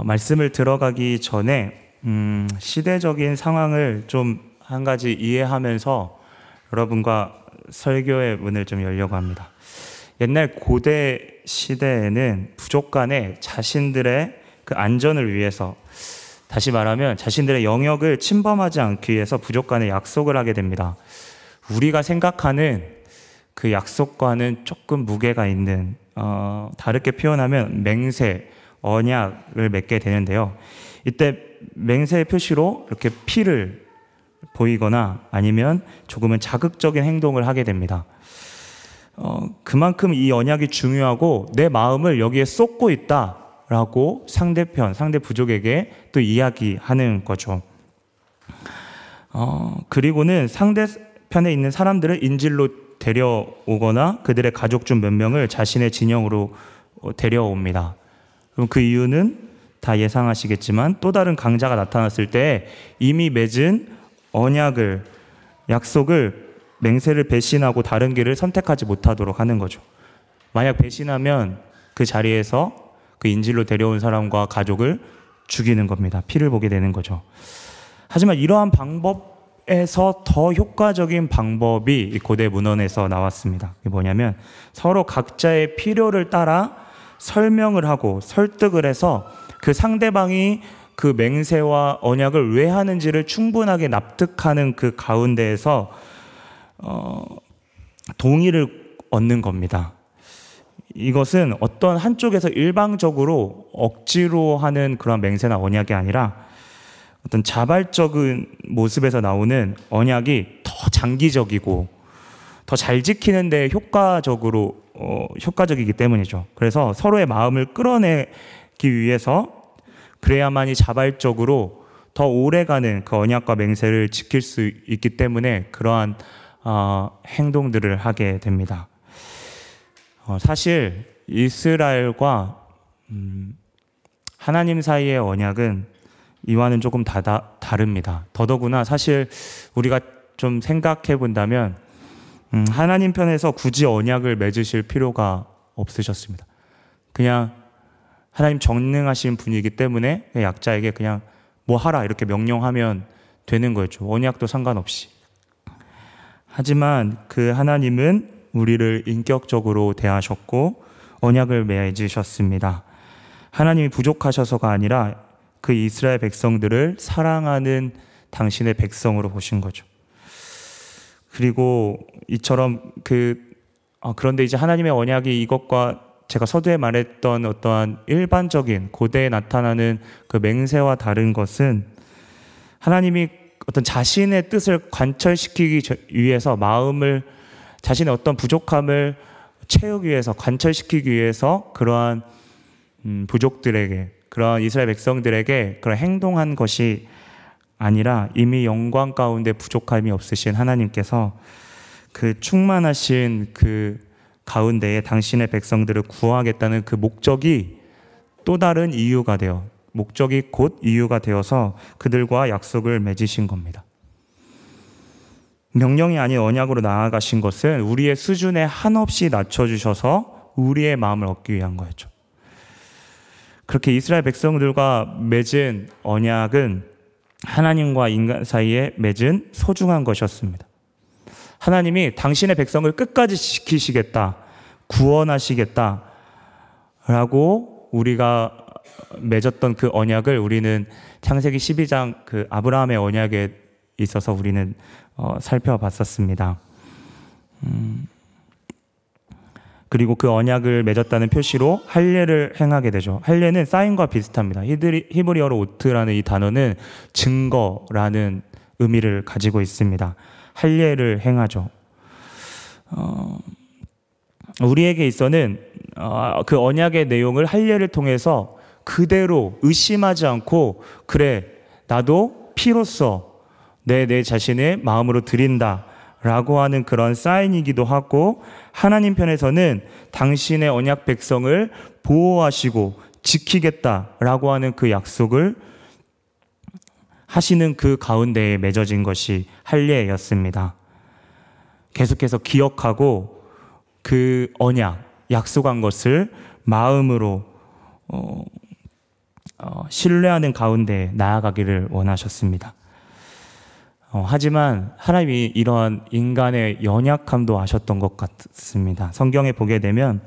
어, 말씀을 들어가기 전에 음, 시대적인 상황을 좀 한 가지 이해하면서 여러분과 설교의 문을 좀 열려고 합니다. 옛날 고대 시대에는 부족 간에 자신들의 그 안전을 위해서 다시 말하면 자신들의 영역을 침범하지 않기 위해서 부족 간에 약속을 하게 됩니다. 우리가 생각하는 그 약속과는 조금 무게가 있는 어, 다르게 표현하면 맹세, 언약을 맺게 되는데요. 이때 맹세의 표시로 이렇게 피를 보이거나 아니면 조금은 자극적인 행동을 하게 됩니다. 어, 그만큼 이 언약이 중요하고 내 마음을 여기에 쏟고 있다라고 상대편, 상대 부족에게 또 이야기하는 거죠. 어, 그리고는 상대편에 있는 사람들을 인질로 데려오거나 그들의 가족 중 몇 명을 자신의 진영으로 데려옵니다. 그럼 그 이유는 다 예상하시겠지만 또 다른 강자가 나타났을 때 이미 맺은 언약을 약속을 맹세를 배신하고 다른 길을 선택하지 못하도록 하는 거죠. 만약 배신하면 그 자리에서 그 인질로 데려온 사람과 가족을 죽이는 겁니다. 피를 보게 되는 거죠. 하지만 이러한 방법에서 더 효과적인 방법이 고대 문헌에서 나왔습니다. 이게 뭐냐면 서로 각자의 필요를 따라 설명을 하고 설득을 해서 그 상대방이 그 맹세와 언약을 왜 하는지를 충분하게 납득하는 그 가운데에서 어, 동의를 얻는 겁니다. 이것은 어떤 한쪽에서 일방적으로 억지로 하는 그런 맹세나 언약이 아니라 어떤 자발적인 모습에서 나오는 언약이 더 장기적이고 더 잘 지키는 데 효과적으로 어, 효과적이기 때문이죠. 그래서 서로의 마음을 끌어내기 위해서 그래야만이 자발적으로 더 오래가는 그 언약과 맹세를 지킬 수 있기 때문에 그러한 어, 행동들을 하게 됩니다. 어, 사실 이스라엘과 음, 하나님 사이의 언약은 이와는 조금 다, 다, 다릅니다. 더더구나 사실 우리가 좀 생각해 본다면 음, 하나님 편에서 굳이 언약을 맺으실 필요가 없으셨습니다. 그냥 하나님 전능하신 분이기 때문에 약자에게 그냥 뭐 하라 이렇게 명령하면 되는 거죠. 언약도 상관없이. 하지만 그 하나님은 우리를 인격적으로 대하셨고 언약을 맺으셨습니다. 하나님이 부족하셔서가 아니라 그 이스라엘 백성들을 사랑하는 당신의 백성으로 보신 거죠. 그리고 이처럼 그 아, 그런데 이제 하나님의 언약이 이것과 제가 서두에 말했던 어떠한 일반적인 고대에 나타나는 그 맹세와 다른 것은 하나님이 어떤 자신의 뜻을 관철시키기 위해서 마음을 자신의 어떤 부족함을 채우기 위해서 관철시키기 위해서 그러한 음, 부족들에게 그러한 이스라엘 백성들에게 그런 행동한 것이 아니라 이미 영광 가운데 부족함이 없으신 하나님께서 그 충만하신 그 가운데에 당신의 백성들을 구하겠다는 그 목적이 또 다른 이유가 되어 목적이 곧 이유가 되어서 그들과 약속을 맺으신 겁니다. 명령이 아닌 언약으로 나아가신 것은 우리의 수준에 한없이 낮춰주셔서 우리의 마음을 얻기 위한 거였죠. 그렇게 이스라엘 백성들과 맺은 언약은 하나님과 인간 사이에 맺은 소중한 것이었습니다. 하나님이 당신의 백성을 끝까지 지키시겠다, 구원하시겠다, 라고 우리가 맺었던 그 언약을 우리는 창세기 12장 그 아브라함의 언약에 있어서 우리는 어, 살펴봤었습니다. 음, 그리고 그 언약을 맺었다는 표시로 할례를 행하게 되죠. 할례는 사인과 비슷합니다. 히브리어로 오트라는 이 단어는 증거라는 의미를 가지고 있습니다. 할례를 행하죠. 어, 우리에게 있어는 어, 그 언약의 내용을 할례를 통해서 그대로 의심하지 않고 그래 나도 피로써 내 내 자신의 마음으로 드린다. 라고 하는 그런 사인이기도 하고 하나님 편에서는 당신의 언약 백성을 보호하시고 지키겠다라고 하는 그 약속을 하시는 그 가운데에 맺어진 것이 할례였습니다. 계속해서 기억하고 그 언약, 약속한 것을 마음으로 어, 어, 신뢰하는 가운데 나아가기를 원하셨습니다. 어, 하지만 하나님이 이러한 인간의 연약함도 아셨던 것 같습니다. 성경에 보게 되면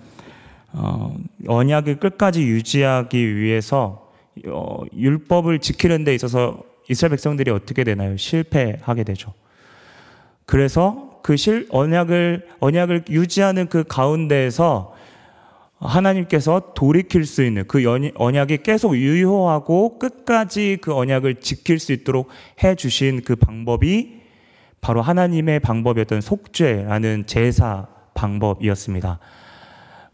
어, 언약을 끝까지 유지하기 위해서 어, 율법을 지키는 데 있어서 이스라엘 백성들이 어떻게 되나요? 실패하게 되죠. 그래서 그 실, 언약을, 언약을 유지하는 그 가운데에서 하나님께서 돌이킬 수 있는 그 언약이 계속 유효하고 끝까지 그 언약을 지킬 수 있도록 해 주신 그 방법이 바로 하나님의 방법이었던 속죄라는 제사 방법이었습니다.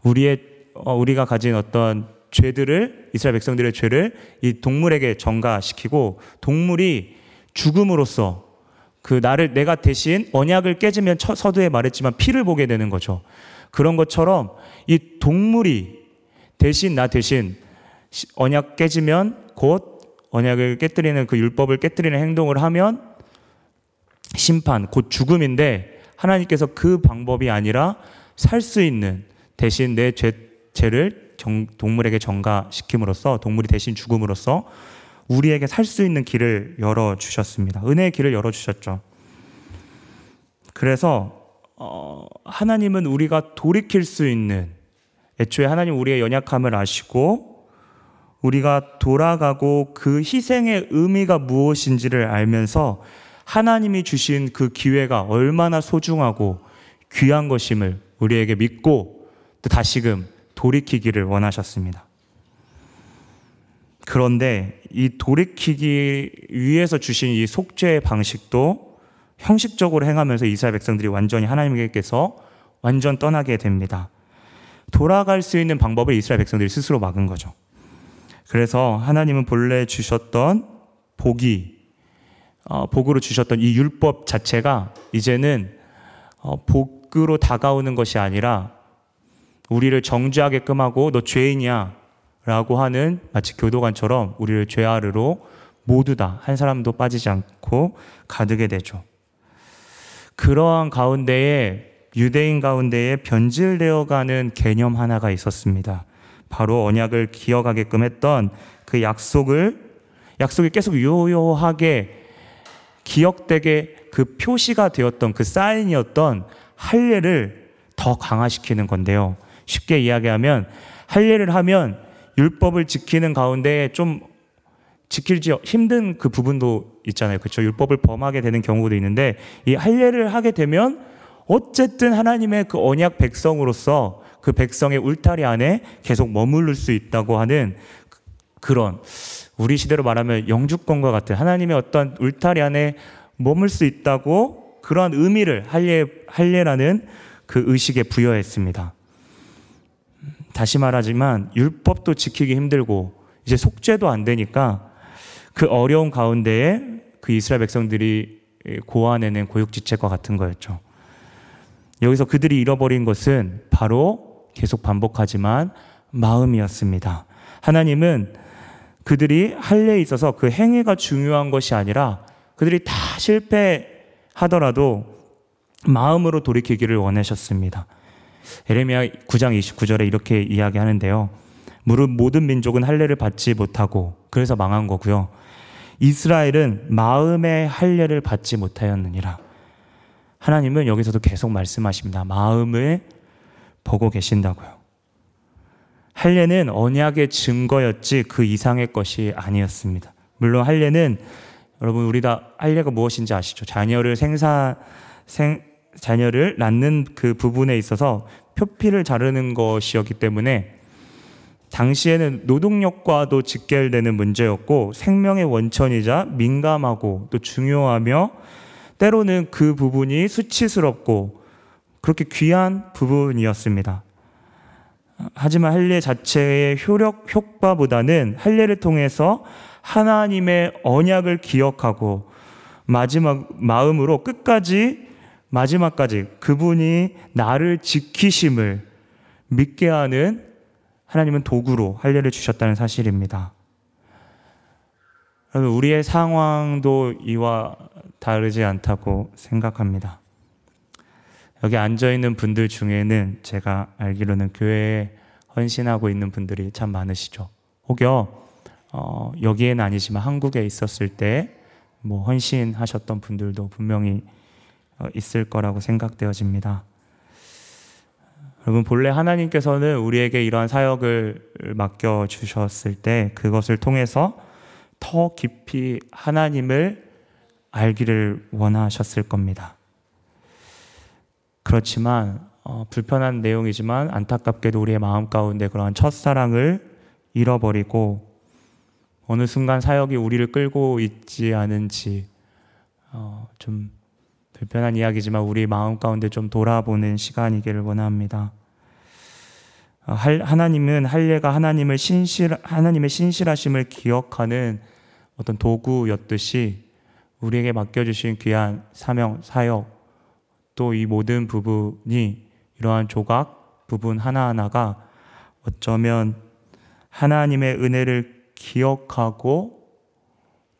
우리의 어, 우리가 가진 어떤 죄들을 이스라엘 백성들의 죄를 이 동물에게 전가시키고 동물이 죽음으로써 그 나를 내가 대신 언약을 깨지면 서두에 말했지만 피를 보게 되는 거죠. 그런 것처럼 이 동물이 대신 나 대신 언약 깨지면 곧 언약을 깨뜨리는 그 율법을 깨뜨리는 행동을 하면 심판, 곧 죽음인데 하나님께서 그 방법이 아니라 살 수 있는 대신 내 죄, 죄를 정, 동물에게 전가시킴으로써 동물이 대신 죽음으로써 우리에게 살 수 있는 길을 열어 주셨습니다. 은혜의 길을 열어 주셨죠. 그래서 어, 하나님은 우리가 돌이킬 수 있는 애초에 하나님 우리의 연약함을 아시고 우리가 돌아가고 그 희생의 의미가 무엇인지를 알면서 하나님이 주신 그 기회가 얼마나 소중하고 귀한 것임을 우리에게 믿고 또 다시금 돌이키기를 원하셨습니다. 그런데 이 돌이키기 위해서 주신 이 속죄의 방식도 형식적으로 행하면서 이스라엘 백성들이 완전히 하나님께서 완전 떠나게 됩니다. 돌아갈 수 있는 방법을 이스라엘 백성들이 스스로 막은 거죠. 그래서 하나님은 본래 주셨던 복이 어, 복으로 주셨던 이 율법 자체가 이제는 어, 복으로 다가오는 것이 아니라 우리를 정죄하게끔 하고 너 죄인이야 라고 하는 마치 교도관처럼 우리를 죄아르로 모두 다 한 사람도 빠지지 않고 가득게 되죠. 그러한 가운데에 유대인 가운데에 변질되어 가는 개념 하나가 있었습니다. 바로 언약을 기억하게끔 했던 그 약속을 약속이 계속 요요하게 기억되게 그 표시가 되었던 그 사인이었던 할례를 더 강화시키는 건데요. 쉽게 이야기하면 할례를 하면 율법을 지키는 가운데 좀 지킬지 힘든 그 부분도 있잖아요. 그렇죠? 율법을 범하게 되는 경우도 있는데 이 할례를 하게 되면 어쨌든 하나님의 그 언약 백성으로서 그 백성의 울타리 안에 계속 머무를 수 있다고 하는 그런 우리 시대로 말하면 영주권과 같은 하나님의 어떤 울타리 안에 머물 수 있다고 그러한 의미를 할례 할례라는 그 의식에 부여했습니다. 다시 말하지만 율법도 지키기 힘들고 이제 속죄도 안 되니까 그 어려운 가운데에 그 이스라엘 백성들이 고안해낸 고육지책과 같은 거였죠. 여기서 그들이 잃어버린 것은 바로 계속 반복하지만 마음이었습니다. 하나님은 그들이 할례에 있어서 그 행위가 중요한 것이 아니라 그들이 다 실패하더라도 마음으로 돌이키기를 원하셨습니다. 에레미야 9장 29절에 이렇게 이야기하는데요. 무릇 모든 민족은 할례를 받지 못하고 그래서 망한 거고요. 이스라엘은 마음의 할례를 받지 못하였느니라. 하나님은 여기서도 계속 말씀하십니다. 마음을 보고 계신다고요. 할례는 언약의 증거였지 그 이상의 것이 아니었습니다. 물론 할례는 여러분 우리 다 할례가 무엇인지 아시죠? 자녀를 생산 생 자녀를 낳는 그 부분에 있어서 표피를 자르는 것이었기 때문에 당시에는 노동력과도 직결되는 문제였고 생명의 원천이자 민감하고 또 중요하며 때로는 그 부분이 수치스럽고 그렇게 귀한 부분이었습니다. 하지만 할례 자체의 효력 효과보다는 할례를 통해서 하나님의 언약을 기억하고 마지막 마음으로 끝까지 마지막까지 그분이 나를 지키심을 믿게 하는 하나님은 도구로 할례를 주셨다는 사실입니다. 우리의 상황도 이와 다르지 않다고 생각합니다. 여기 앉아 있는 분들 중에는 제가 알기로는 교회에 헌신하고 있는 분들이 참 많으시죠. 혹여 어, 여기에는 아니지만 한국에 있었을 때 뭐 헌신하셨던 분들도 분명히 어, 있을 거라고 생각되어집니다. 여러분 본래 하나님께서는 우리에게 이러한 사역을 맡겨 주셨을 때 그것을 통해서 더 깊이 하나님을 알기를 원하셨을 겁니다. 그렇지만 어, 불편한 내용이지만 안타깝게도 우리의 마음 가운데 그러한 첫사랑을 잃어버리고 어느 순간 사역이 우리를 끌고 있지 않은지 어, 좀 불편한 이야기지만 우리 마음 가운데 좀 돌아보는 시간이기를 원합니다. 어, 하나님은 할례가 하나님을 신실 하나님의 신실하심을 기억하는 어떤 도구였듯이 우리에게 맡겨주신 귀한 사명 사역 또 이 모든 부분이 이러한 조각 부분 하나하나가 어쩌면 하나님의 은혜를 기억하고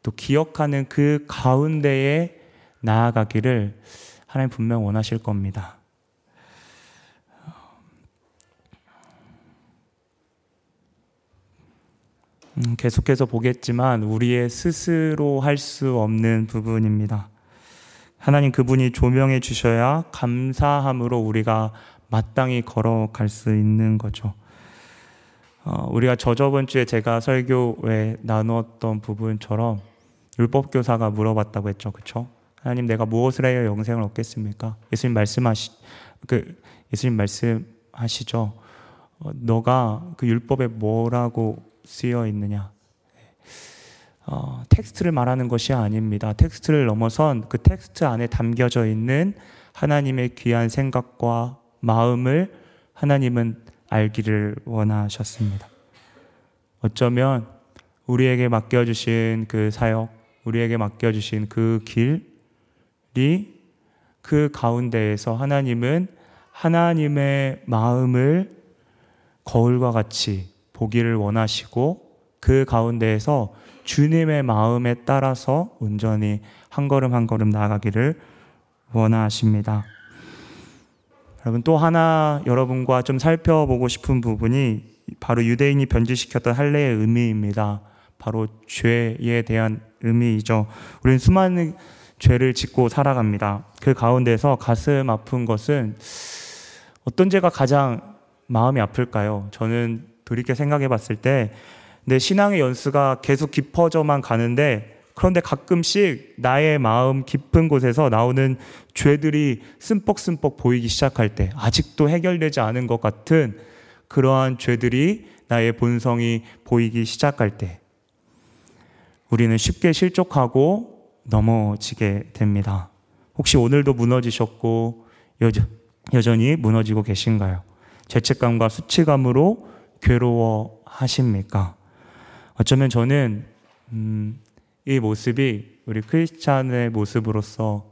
또 기억하는 그 가운데에 나아가기를 하나님 분명 원하실 겁니다. 음, 계속해서 보겠지만 우리의 스스로 할 수 없는 부분입니다. 하나님 그분이 조명해 주셔야 감사함으로 우리가 마땅히 걸어갈 수 있는 거죠. 어, 우리가 저저번 주에 제가 설교에 나누었던 부분처럼 율법 교사가 물어봤다고 했죠, 그렇죠? 하나님 내가 무엇을 해야 영생을 얻겠습니까? 예수님 말씀하시 그 예수님 말씀하시죠. 어, 너가 그 율법에 뭐라고 쓰여 있느냐? 어, 텍스트를 말하는 것이 아닙니다. 텍스트를 넘어선 그 텍스트 안에 담겨져 있는 하나님의 귀한 생각과 마음을 하나님은 알기를 원하셨습니다. 어쩌면 우리에게 맡겨주신 그 사역, 우리에게 맡겨주신 그 길이 그 가운데에서 하나님은 하나님의 마음을 거울과 같이 보기를 원하시고 그 가운데에서 주님의 마음에 따라서 온전히 한 걸음 한 걸음 나아가기를 원하십니다. 여러분 또 하나 여러분과 좀 살펴보고 싶은 부분이 바로 유대인이 변질시켰던 할례의 의미입니다. 바로 죄에 대한 의미이죠. 우리는 수많은 죄를 짓고 살아갑니다. 그 가운데서 가슴 아픈 것은 어떤 죄가 가장 마음이 아플까요? 저는 돌이켜 생각해 봤을 때 내 신앙의 연수가 계속 깊어져만 가는데 그런데 가끔씩 나의 마음 깊은 곳에서 나오는 죄들이 씀뻑씀뻑 보이기 시작할 때, 아직도 해결되지 않은 것 같은 그러한 죄들이 나의 본성이 보이기 시작할 때, 우리는 쉽게 실족하고 넘어지게 됩니다. 혹시 오늘도 무너지셨고 여전, 여전히 무너지고 계신가요? 죄책감과 수치감으로 괴로워하십니까? 어쩌면 저는 음, 이 모습이 우리 크리스찬의 모습으로서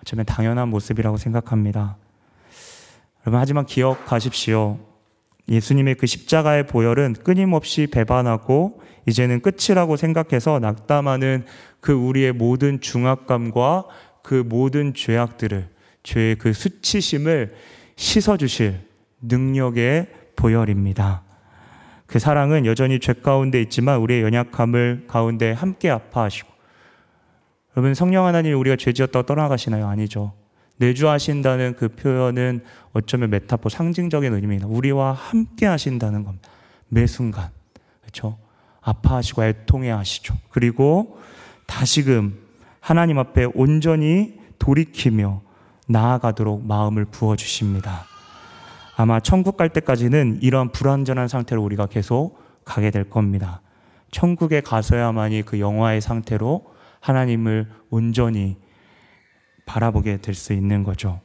어쩌면 당연한 모습이라고 생각합니다. 여러분, 하지만 기억하십시오. 예수님의 그 십자가의 보혈은 끊임없이 배반하고 이제는 끝이라고 생각해서 낙담하는 그 우리의 모든 중압감과 그 모든 죄악들을, 죄의 그 수치심을 씻어주실 능력의 보혈입니다. 그 사랑은 여전히 죄 가운데 있지만 우리의 연약함을 가운데 함께 아파하시고 여러분 성령 하나님 우리가 죄지었다고 떠나가시나요? 아니죠. 내주하신다는 그 표현은 어쩌면 메타포 상징적인 의미입니다. 우리와 함께 하신다는 겁니다. 매 순간. 그렇죠? 아파하시고 애통해 하시죠. 그리고 다시금 하나님 앞에 온전히 돌이키며 나아가도록 마음을 부어 주십니다. 아마 천국 갈 때까지는 이런 불완전한 상태로 우리가 계속 가게 될 겁니다. 천국에 가서야만이 그 영화의 상태로 하나님을 온전히 바라보게 될 수 있는 거죠.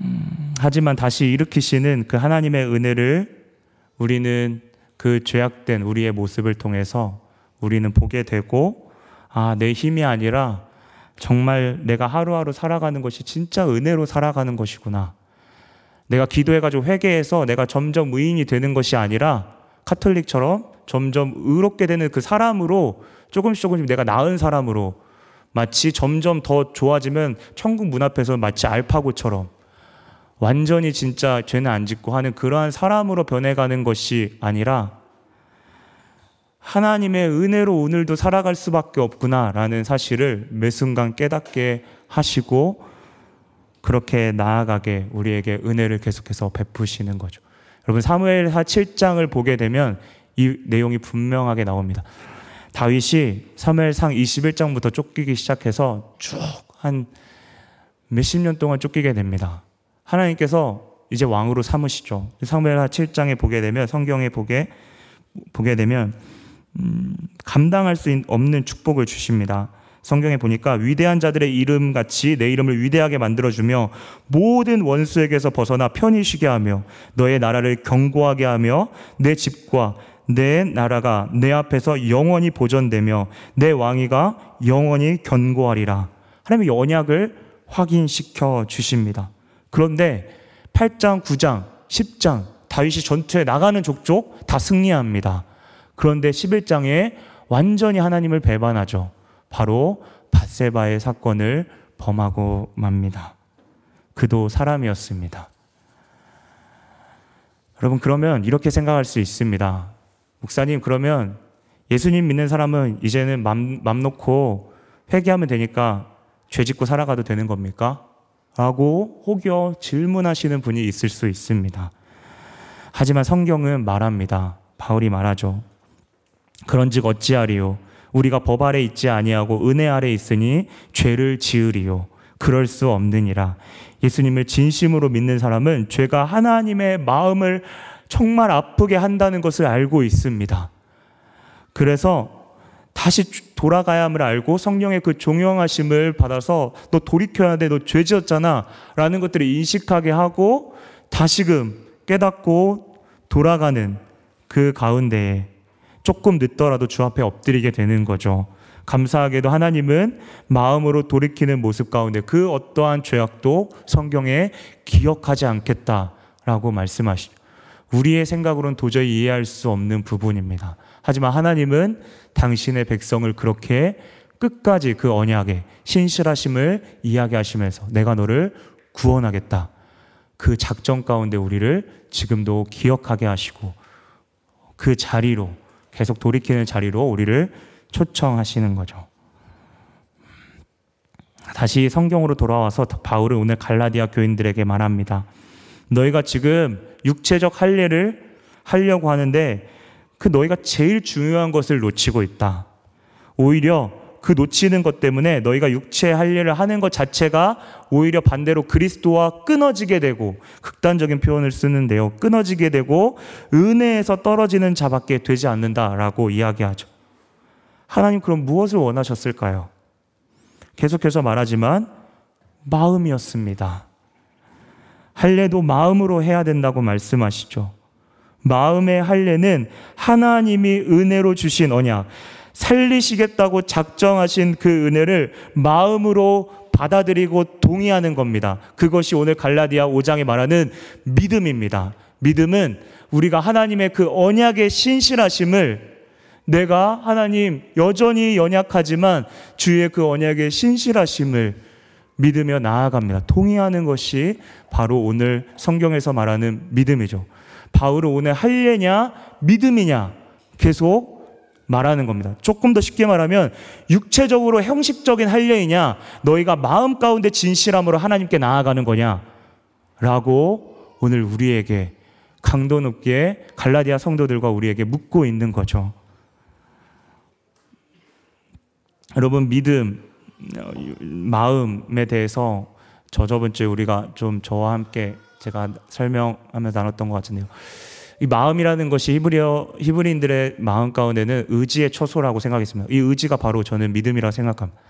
음, 하지만 다시 일으키시는 그 하나님의 은혜를 우리는 그 죄악된 우리의 모습을 통해서 우리는 보게 되고, 아, 내 힘이 아니라 정말 내가 하루하루 살아가는 것이 진짜 은혜로 살아가는 것이구나. 내가 기도해가지고 회개해서 내가 점점 의인이 되는 것이 아니라 카톨릭처럼 점점 의롭게 되는 그 사람으로 조금씩 조금씩 내가 나은 사람으로 마치 점점 더 좋아지면 천국 문 앞에서 마치 알파고처럼 완전히 진짜 죄는 안 짓고 하는 그러한 사람으로 변해가는 것이 아니라 하나님의 은혜로 오늘도 살아갈 수밖에 없구나라는 사실을 매 순간 깨닫게 하시고 그렇게 나아가게 우리에게 은혜를 계속해서 베푸시는 거죠. 여러분 사무엘 하 7장을 보게 되면 이 내용이 분명하게 나옵니다. 다윗이 사무엘상 21장부터 쫓기기 시작해서 쭉 한 몇십 년 동안 쫓기게 됩니다. 하나님께서 이제 왕으로 삼으시죠. 사무엘하 7장에 보게 되면 성경에 보게 보게 되면 음, 감당할 수 없는 축복을 주십니다. 성경에 보니까 위대한 자들의 이름 같이 내 이름을 위대하게 만들어주며 모든 원수에게서 벗어나 편히 쉬게 하며 너의 나라를 견고하게 하며 내 집과 내 나라가 내 앞에서 영원히 보존되며 내 왕위가 영원히 견고하리라. 하나님의 언약을 확인시켜 주십니다. 그런데 8장, 9장, 10장 다윗이 전투에 나가는 족족 다 승리합니다. 그런데 11장에 완전히 하나님을 배반하죠. 바로 바세바의 사건을 범하고 맙니다. 그도 사람이었습니다. 여러분 그러면 이렇게 생각할 수 있습니다. 목사님 그러면 예수님 믿는 사람은 이제는 맘, 맘 놓고 회개하면 되니까 죄 짓고 살아가도 되는 겁니까? 라고 혹여 질문하시는 분이 있을 수 있습니다. 하지만 성경은 말합니다. 바울이 말하죠. 그런즉 어찌하리요? 우리가 법 아래 있지 아니하고 은혜 아래 있으니 죄를 지으리요. 그럴 수 없느니라. 예수님을 진심으로 믿는 사람은 죄가 하나님의 마음을 정말 아프게 한다는 것을 알고 있습니다. 그래서 다시 돌아가야함을 알고 성령의 그 종영하심을 받아서 너 돌이켜야 돼, 너 죄 지었잖아. 라는 것들을 인식하게 하고 다시금 깨닫고 돌아가는 그 가운데에 조금 늦더라도 주 앞에 엎드리게 되는 거죠. 감사하게도 하나님은 마음으로 돌이키는 모습 가운데 그 어떠한 죄악도 성경에 기억하지 않겠다라고 말씀하시죠. 우리의 생각으로는 도저히 이해할 수 없는 부분입니다. 하지만 하나님은 당신의 백성을 그렇게 끝까지 그 언약에 신실하심을 이야기하시면서 내가 너를 구원하겠다. 그 작전 가운데 우리를 지금도 기억하게 하시고 그 자리로 계속 돌이키는 자리로 우리를 초청하시는 거죠. 다시 성경으로 돌아와서 바울은 오늘 갈라디아 교인들에게 말합니다. 너희가 지금 육체적 할례를 하려고 하는데 그 너희가 제일 중요한 것을 놓치고 있다. 오히려 그 놓치는 것 때문에 너희가 육체 할례를 하는 것 자체가 오히려 반대로 그리스도와 끊어지게 되고 극단적인 표현을 쓰는데요. 끊어지게 되고 은혜에서 떨어지는 자밖에 되지 않는다라고 이야기하죠. 하나님 그럼 무엇을 원하셨을까요? 계속해서 말하지만 마음이었습니다. 할례도 마음으로 해야 된다고 말씀하시죠. 마음의 할례는 하나님이 은혜로 주신 언약, 살리시겠다고 작정하신 그 은혜를 마음으로 받아들이고 동의하는 겁니다. 그것이 오늘 갈라디아 5장에 말하는 믿음입니다. 믿음은 우리가 하나님의 그 언약의 신실하심을 내가 하나님 여전히 연약하지만 주의 그 언약의 신실하심을 믿으며 나아갑니다. 동의하는 것이 바로 오늘 성경에서 말하는 믿음이죠. 바울은 오늘 할례냐 믿음이냐 계속 말하는 겁니다. 조금 더 쉽게 말하면 육체적으로 형식적인 할례이냐 너희가 마음 가운데 진실함으로 하나님께 나아가는 거냐 라고 오늘 우리에게 강도 높게 갈라디아 성도들과 우리에게 묻고 있는 거죠. 여러분 믿음 마음에 대해서 저 저번 주에 우리가 좀 저와 함께 제가 설명하면서 나눴던 것 같은데요. 이 마음이라는 것이 히브리어 히브리인들의 마음 가운데는 의지의 처소라고 생각했습니다. 이 의지가 바로 저는 믿음이라고 생각합니다.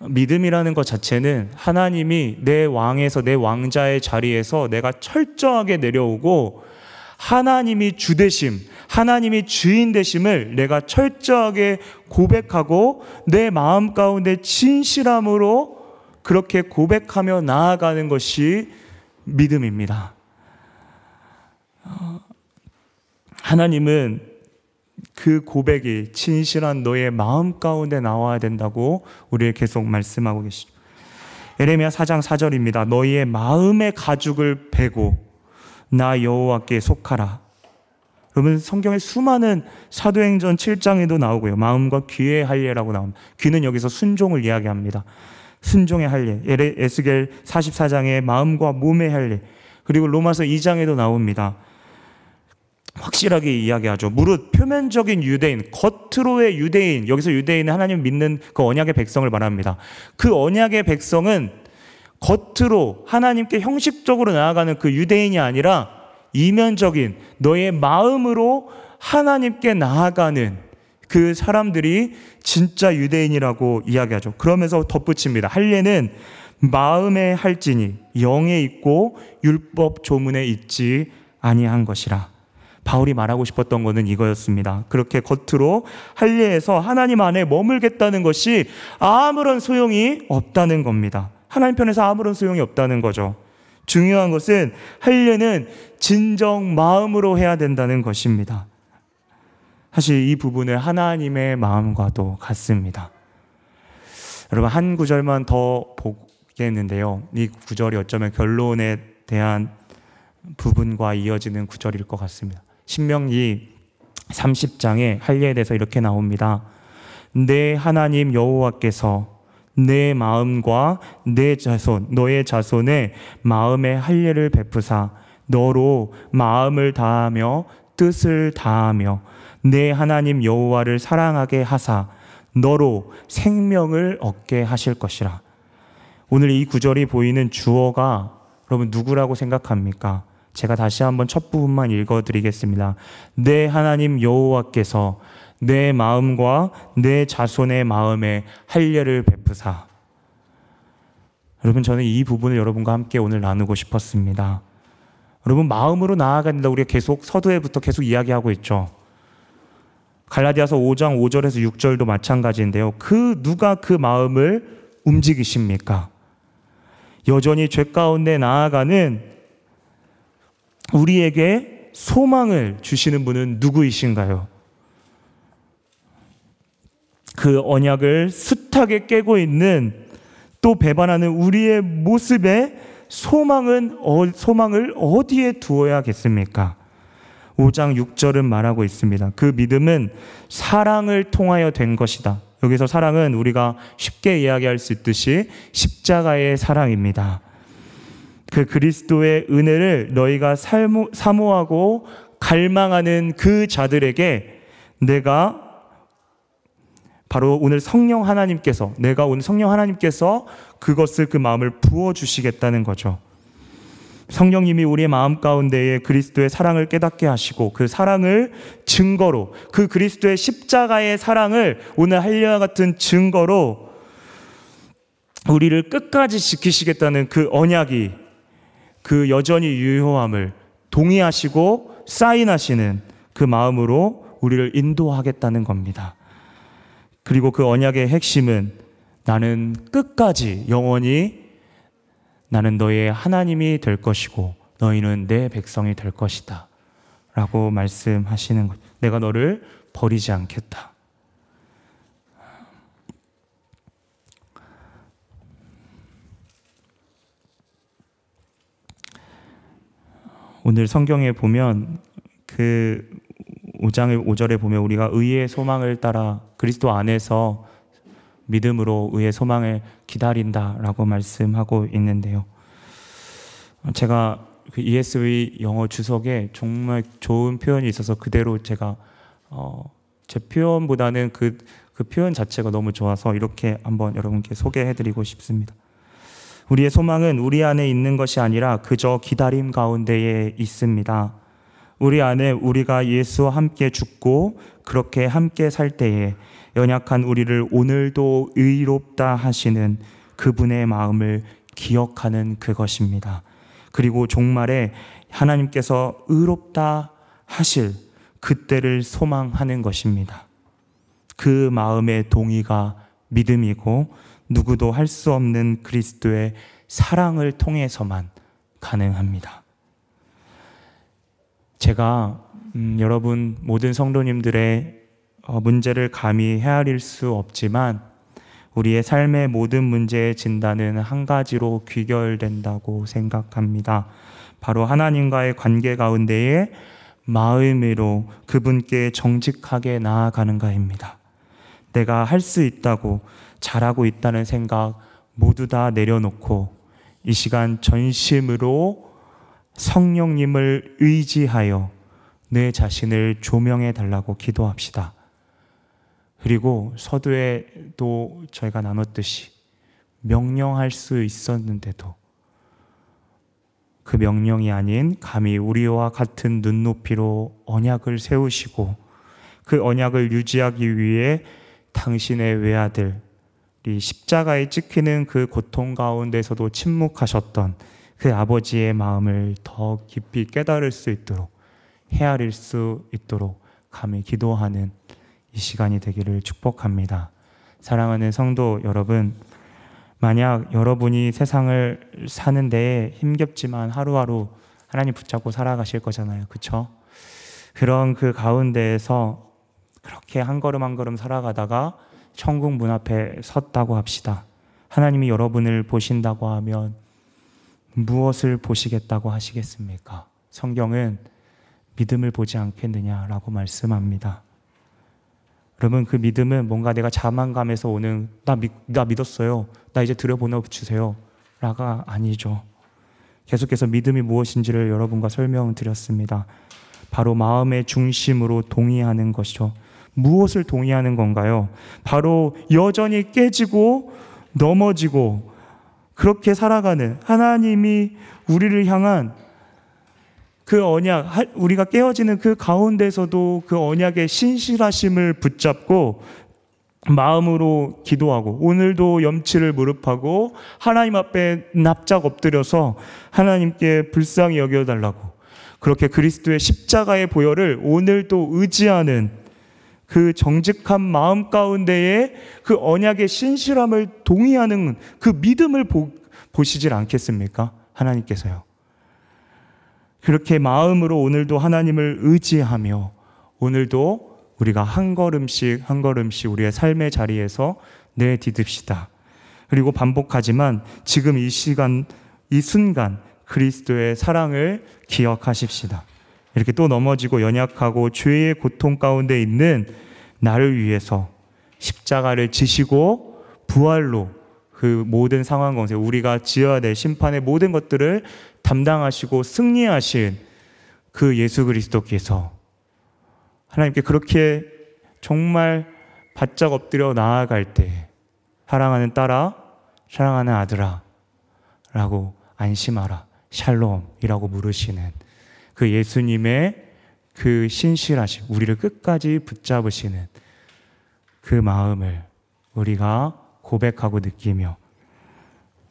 믿음이라는 것 자체는 하나님이 내 왕에서 내 왕자의 자리에서 내가 철저하게 내려오고 하나님이 주 되심, 하나님이 주인 되심을 내가 철저하게 고백하고 내 마음 가운데 진실함으로 그렇게 고백하며 나아가는 것이 믿음입니다. 하나님은 그 고백이 진실한 너의 마음 가운데 나와야 된다고 우리에 계속 말씀하고 계시죠. 에레미야 4장 4절입니다. 너희의 마음의 가죽을 베고 나 여호와께 속하라. 여러분 성경에 수많은 사도행전 7장에도 나오고요. 마음과 귀의 할례라고 나옵니다. 귀는 여기서 순종을 이야기합니다. 순종의 할례. 에스겔 44장에 마음과 몸의 할례. 그리고 로마서 2장에도 나옵니다. 확실하게 이야기하죠. 무릇 표면적인 유대인, 겉으로의 유대인, 여기서 유대인은 하나님 믿는 그 언약의 백성을 말합니다. 그 언약의 백성은 겉으로 하나님께 형식적으로 나아가는 그 유대인이 아니라 이면적인 너의 마음으로 하나님께 나아가는 그 사람들이 진짜 유대인이라고 이야기하죠. 그러면서 덧붙입니다. 할례는 마음에 할지니 영에 있고 율법 조문에 있지 아니한 것이라. 바울이 말하고 싶었던 것은 이거였습니다. 그렇게 겉으로 할례에서 하나님 안에 머물겠다는 것이 아무런 소용이 없다는 겁니다. 하나님 편에서 아무런 소용이 없다는 거죠. 중요한 것은 할례는 진정 마음으로 해야 된다는 것입니다. 사실 이 부분은 하나님의 마음과도 같습니다. 여러분 한 구절만 더 보겠는데요. 이 구절이 어쩌면 결론에 대한 부분과 이어지는 구절일 것 같습니다. 신명기 30장에 할례에 대해서 이렇게 나옵니다. 내 하나님 여호와께서 내 마음과 내 자손 너의 자손의 마음의 할례를 베푸사 너로 마음을 다하며 뜻을 다하며 내 하나님 여호와를 사랑하게 하사 너로 생명을 얻게 하실 것이라. 오늘 이 구절이 보이는 주어가 여러분 누구라고 생각합니까? 제가 다시 한번 첫 부분만 읽어 드리겠습니다. 내 하나님 여호와께서 내 마음과 내 자손의 마음에 할례를 베푸사. 여러분 저는 이 부분을 여러분과 함께 오늘 나누고 싶었습니다. 여러분 마음으로 나아간다 우리가 계속 서두에부터 계속 이야기하고 있죠. 갈라디아서 5장 5절에서 6절도 마찬가지인데요. 그 누가 그 마음을 움직이십니까? 여전히 죄 가운데 나아가는 우리에게 소망을 주시는 분은 누구이신가요? 그 언약을 숱하게 깨고 있는 또 배반하는 우리의 모습에 소망은 어, 소망을 어디에 두어야겠습니까? 5장 6절은 말하고 있습니다. 그 믿음은 사랑을 통하여 된 것이다. 여기서 사랑은 우리가 쉽게 이야기할 수 있듯이 십자가의 사랑입니다. 그 그리스도의 은혜를 너희가 살모, 사모하고 갈망하는 그 자들에게 내가 바로 오늘 성령 하나님께서 내가 오늘 성령 하나님께서 그것을 그 마음을 부어 주시겠다는 거죠. 성령님이 우리의 마음 가운데에 그리스도의 사랑을 깨닫게 하시고 그 사랑을 증거로 그 그리스도의 십자가의 사랑을 오늘 할례와 같은 증거로 우리를 끝까지 지키시겠다는 그 언약이 그 여전히 유효함을 동의하시고 사인하시는 그 마음으로 우리를 인도하겠다는 겁니다. 그리고 그 언약의 핵심은 나는 끝까지 영원히 나는 너의 하나님이 될 것이고 너희는 내 백성이 될 것이다. 라고 말씀하시는 것. 내가 너를 버리지 않겠다. 오늘 성경에 보면 그 5장의 5절에 보면 우리가 의의 소망을 따라 그리스도 안에서 믿음으로 의의 소망을 기다린다라고 말씀하고 있는데요. 제가 그 ESV 영어 주석에 정말 좋은 표현이 있어서 그대로 제가 어, 제 표현보다는 그, 그 표현 자체가 너무 좋아서 이렇게 한번 여러분께 소개해드리고 싶습니다. 우리의 소망은 우리 안에 있는 것이 아니라 그저 기다림 가운데에 있습니다. 우리 안에 우리가 예수와 함께 죽고 그렇게 함께 살 때에 연약한 우리를 오늘도 의롭다 하시는 그분의 마음을 기억하는 그것입니다. 그리고 종말에 하나님께서 의롭다 하실 그때를 소망하는 것입니다. 그 마음의 동의가 믿음이고 누구도 할 수 없는 그리스도의 사랑을 통해서만 가능합니다. 제가 음, 여러분 모든 성도님들의 어, 문제를 감히 헤아릴 수 없지만 우리의 삶의 모든 문제의 진단은 한 가지로 귀결된다고 생각합니다. 바로 하나님과의 관계 가운데에 마음으로 그분께 정직하게 나아가는가입니다. 내가 할 수 있다고 잘하고 있다는 생각 모두 다 내려놓고 이 시간 전심으로 성령님을 의지하여 내 자신을 조명해 달라고 기도합시다. 그리고 서두에도 저희가 나눴듯이 명령할 수 있었는데도 그 명령이 아닌 감히 우리와 같은 눈높이로 언약을 세우시고 그 언약을 유지하기 위해 당신의 외아들 이 십자가에 찍히는 그 고통 가운데서도 침묵하셨던 그 아버지의 마음을 더 깊이 깨달을 수 있도록 헤아릴 수 있도록 감히 기도하는 이 시간이 되기를 축복합니다. 사랑하는 성도 여러분, 만약 여러분이 세상을 사는 데 힘겹지만 하루하루 하나님 붙잡고 살아가실 거잖아요. 그쵸? 그런 그 가운데에서 그렇게 한 걸음 한 걸음 살아가다가 천국 문 앞에 섰다고 합시다. 하나님이 여러분을 보신다고 하면 무엇을 보시겠다고 하시겠습니까? 성경은 믿음을 보지 않겠느냐라고 말씀합니다. 여러분 그 믿음은 뭔가 내가 자만감에서 오는 나, 믿, 나 믿었어요. 나 이제 들여보내 주세요. 라가 아니죠. 계속해서 믿음이 무엇인지를 여러분과 설명드렸습니다. 바로 마음의 중심으로 동의하는 것이죠. 무엇을 동의하는 건가요? 바로 여전히 깨지고 넘어지고 그렇게 살아가는 하나님이 우리를 향한 그 언약, 우리가 깨어지는 그 가운데서도 그 언약의 신실하심을 붙잡고 마음으로 기도하고 오늘도 염치를 무릎하고 하나님 앞에 납작 엎드려서 하나님께 불쌍히 여겨달라고 그렇게 그리스도의 십자가의 보혈을 오늘도 의지하는 그 정직한 마음 가운데에 그 언약의 신실함을 동의하는 그 믿음을 보, 보시질 않겠습니까? 하나님께서요. 그렇게 마음으로 오늘도 하나님을 의지하며 오늘도 우리가 한 걸음씩 한 걸음씩 우리의 삶의 자리에서 내디듭시다. 그리고 반복하지만 지금 이 시간, 이 순간 그리스도의 사랑을 기억하십시다. 이렇게 또 넘어지고 연약하고 죄의 고통 가운데 있는 나를 위해서 십자가를 지시고 부활로 그 모든 상황 가운데 우리가 지어야 될 심판의 모든 것들을 담당하시고 승리하신 그 예수 그리스도께서 하나님께 그렇게 정말 바짝 엎드려 나아갈 때 사랑하는 딸아, 사랑하는 아들아 라고 안심하라. 샬롬이라고 물으시는 그 예수님의 그 신실하심, 우리를 끝까지 붙잡으시는 그 마음을 우리가 고백하고 느끼며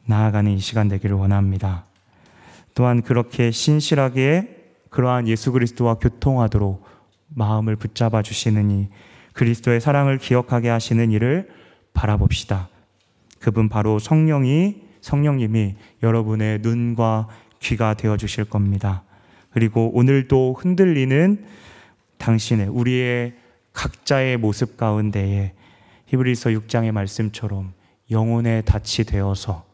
나아가는 이 시간 되기를 원합니다. 또한 그렇게 신실하게 그러한 예수 그리스도와 교통하도록 마음을 붙잡아 주시느니 그리스도의 사랑을 기억하게 하시는 일을 바라봅시다. 그분 바로 성령이 성령님이 여러분의 눈과 귀가 되어 주실 겁니다. 그리고 오늘도 흔들리는 당신의 우리의 각자의 모습 가운데에 히브리서 6장의 말씀처럼 영혼의 닻이 되어서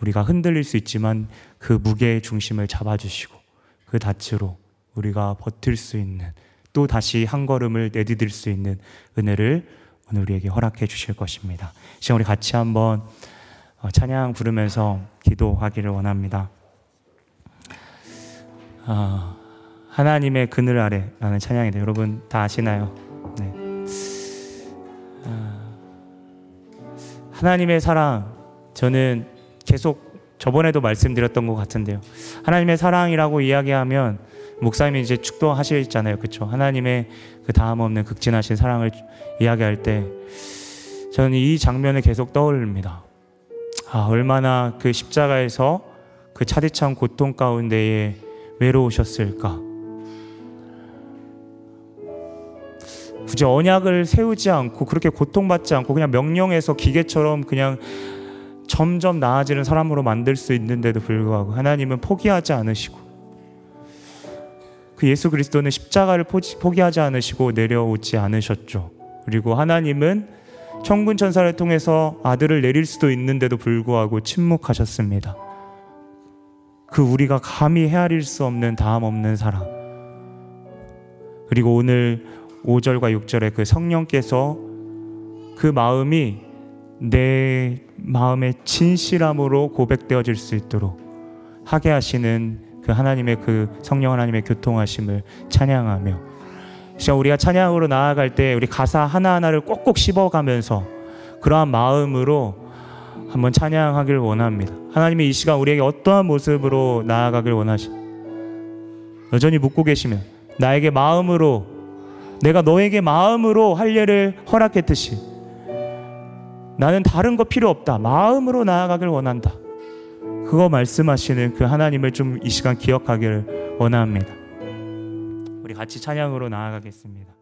우리가 흔들릴 수 있지만 그 무게의 중심을 잡아주시고 그 닻으로 우리가 버틸 수 있는 또 다시 한 걸음을 내디딜 수 있는 은혜를 오늘 우리에게 허락해 주실 것입니다. 지금 우리 같이 한번 어, 찬양 부르면서 기도하기를 원합니다. 아, 하나님의 그늘 아래라는 찬양인데 여러분 다 아시나요? 네. 아, 하나님의 사랑 저는 계속 저번에도 말씀드렸던 것 같은데요. 하나님의 사랑이라고 이야기하면 목사님이 이제 축도하시잖아요. 그렇죠? 하나님의 그 다음 없는 극진하신 사랑을 이야기할 때 저는 이 장면을 계속 떠올립니다. 아, 얼마나 그 십자가에서 그 차디찬 고통 가운데에 외로우셨을까? 굳이 언약을 세우지 않고 그렇게 고통받지 않고 그냥 명령해서 기계처럼 그냥 점점 나아지는 사람으로 만들 수 있는데도 불구하고 하나님은 포기하지 않으시고 그 예수 그리스도는 십자가를 포기하지 않으시고 내려오지 않으셨죠. 그리고 하나님은 천군 천사를 통해서 아들을 내릴 수도 있는데도 불구하고 침묵하셨습니다. 그 우리가 감히 헤아릴 수 없는 다음 없는 사랑. 그리고 오늘 5절과 6절에 그 성령께서 그 마음이 내 마음의 진실함으로 고백되어질 수 있도록 하게 하시는 그 하나님의 그 성령 하나님의 교통하심을 찬양하며 진짜 우리가 찬양으로 나아갈 때 우리 가사 하나하나를 꼭꼭 씹어가면서 그러한 마음으로 한번 찬양하길 원합니다. 하나님이 이 시간 우리에게 어떠한 모습으로 나아가길 원하시? 여전히 묻고 계시면 나에게 마음으로 내가 너에게 마음으로 할 일을 허락했듯이 나는 다른 거 필요 없다. 마음으로 나아가길 원한다. 그거 말씀하시는 그 하나님을 좀 이 시간 기억하기를 원합니다. 우리 같이 찬양으로 나아가겠습니다.